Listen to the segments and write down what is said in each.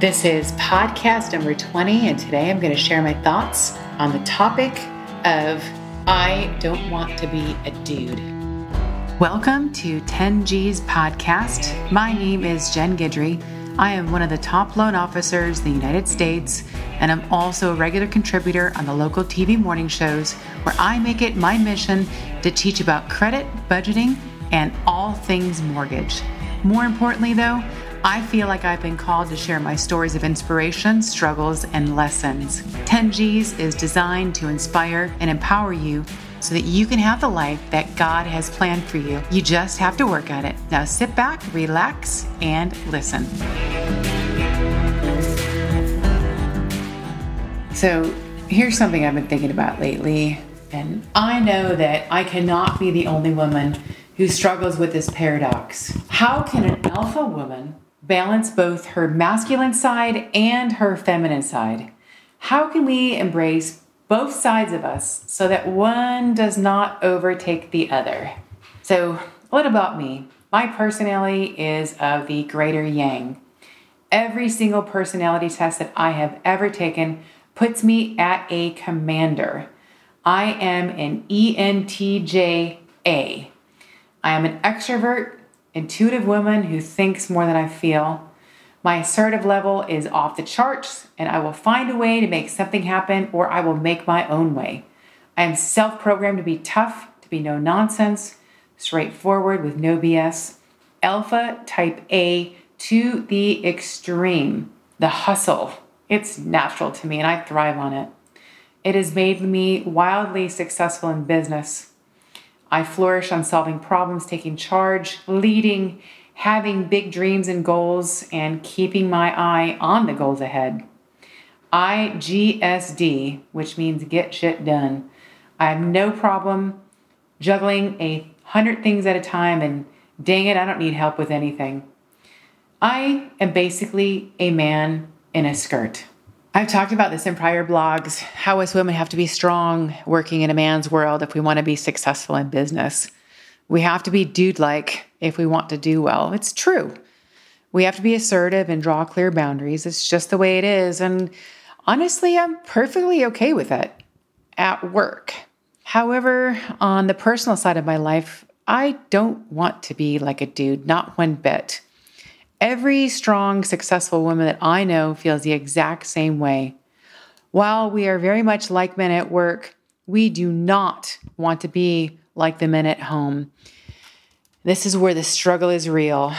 This is podcast number 20, and today I'm going to share my thoughts on the topic of I don't want to be a dude. Welcome to 10G's podcast. My name is Jen Guidry. I am one of the top loan officers in the United States, and I'm also a regular contributor on the local TV morning shows where I make it my mission to teach about credit, budgeting, and all things mortgage. More importantly, though, I feel like I've been called to share my stories of inspiration, struggles, and lessons. 10Gs is designed to inspire and empower you so that you can have the life that God has planned for you. You just have to work at it. Now sit back, relax, and listen. So, here's something I've been thinking about lately, and I know that I cannot be the only woman who struggles with this paradox. How can an alpha woman balance both her masculine side and her feminine side? How can we embrace both sides of us so that one does not overtake the other? So, what about me? My personality is of the greater yang. Every single personality test that I have ever taken puts me at a commander. I am an ENTJ A. I am an extrovert intuitive woman who thinks more than I feel. My assertive level is off the charts, and I will find a way to make something happen or I will make my own way. I am self programmed to be tough, to be no nonsense, straightforward with no BS. Alpha type A to the extreme. The hustle. It's natural to me and I thrive on it. It has made me wildly successful in business. I flourish on solving problems, taking charge, leading, having big dreams and goals, and keeping my eye on the goals ahead. IGSD, which means get shit done. I have no problem juggling a hundred things at a time, and dang it, I don't need help with anything. I am basically a man in a skirt. I've talked about this in prior blogs how us women have to be strong working in a man's world if we want to be successful in business. We have to be dude like if we want to do well. It's true. We have to be assertive and draw clear boundaries. It's just the way it is. And honestly, I'm perfectly okay with it at work. However, on the personal side of my life, I don't want to be like a dude, not one bit. Every strong, successful woman that I know feels the exact same way. While we are very much like men at work, we do not want to be like the men at home. This is where the struggle is real.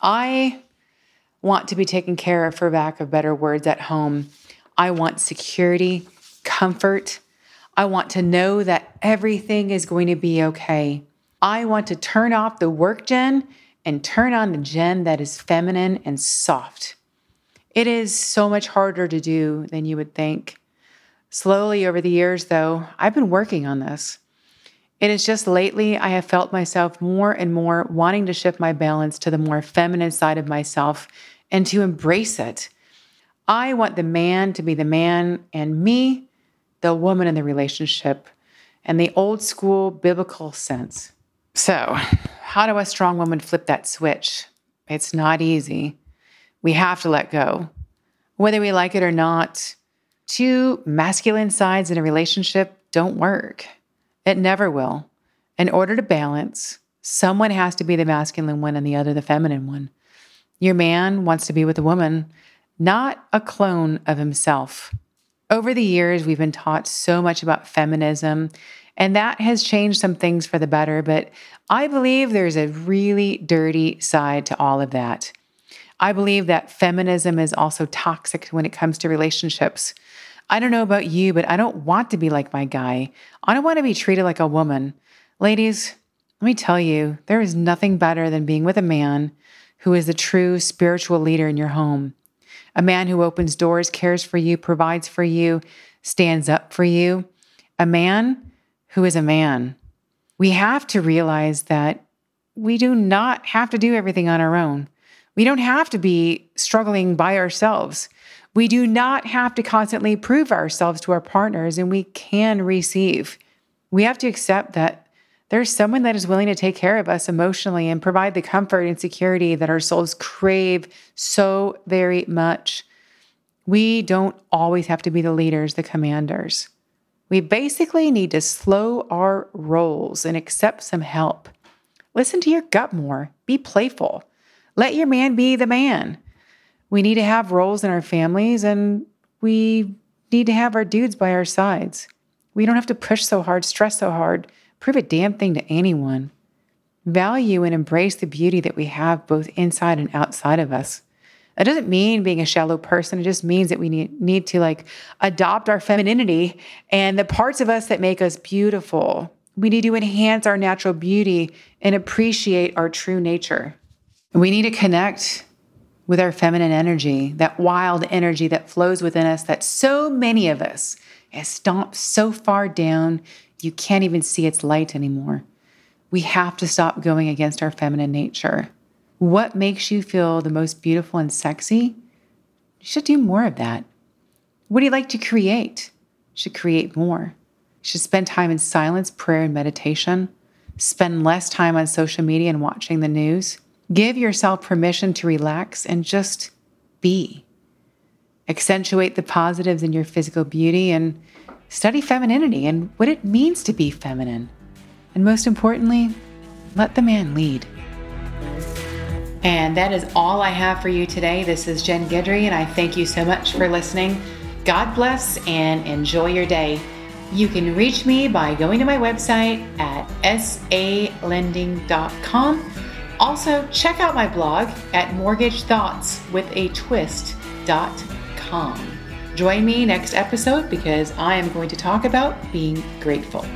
I want to be taken care of, for lack of better words, at home. I want security, comfort. I want to know that everything is going to be okay. I want to turn off the work Jen and turn on the gem that is feminine and soft. It is so much harder to do than you would think. Slowly over the years, though, I've been working on this. It is just lately I have felt myself more and more wanting to shift my balance to the more feminine side of myself and to embrace it. I want the man to be the man and me, the woman in the relationship, and the old school biblical sense. So, how do a strong woman flip that switch? It's not easy. We have to let go. Whether we like it or not, two masculine sides in a relationship don't work. It never will. In order to balance, someone has to be the masculine one and the other the feminine one. Your man wants to be with a woman, not a clone of himself. Over the years, we've been taught so much about feminism and that has changed some things for the better, but I believe there's a really dirty side to all of that. I believe that feminism is also toxic when it comes to relationships. I don't know about you, but I don't want to be like my guy. I don't want to be treated like a woman. Ladies, let me tell you, there is nothing better than being with a man who is the true spiritual leader in your home. A man who opens doors, cares for you, provides for you, stands up for you. A man who is a man. We have to realize that we do not have to do everything on our own. We don't have to be struggling by ourselves. We do not have to constantly prove ourselves to our partners, and we can receive. We have to accept that there's someone that is willing to take care of us emotionally and provide the comfort and security that our souls crave so very much. We don't always have to be the leaders, the commanders. We basically need to slow our rolls and accept some help. Listen to your gut more. Be playful. Let your man be the man. We need to have roles in our families and we need to have our dudes by our sides. We don't have to push so hard, stress so hard, prove a damn thing to anyone. Value and embrace the beauty that we have both inside and outside of us. It doesn't mean being a shallow person. It just means that we need, need to like adopt our femininity and the parts of us that make us beautiful. We need to enhance our natural beauty and appreciate our true nature. We need to connect with our feminine energy, that wild energy that flows within us that so many of us has stomped so far down you can't even see its light anymore. We have to stop going against our feminine nature. What makes you feel the most beautiful and sexy? You should do more of that. What do you like to create? You should create more. You should spend time in silence, prayer, and meditation. Spend less time on social media and watching the news. Give yourself permission to relax and just be. Accentuate the positives in your physical beauty and study femininity and what it means to be feminine. And most importantly, let the man lead. And that is all I have for you today. This is Jen Guidry, and I thank you so much for listening. God bless and enjoy your day. You can reach me by going to my website at salending.com. Also, check out my blog at mortgagethoughtswithatwist.com. Join me next episode because I am going to talk about being grateful.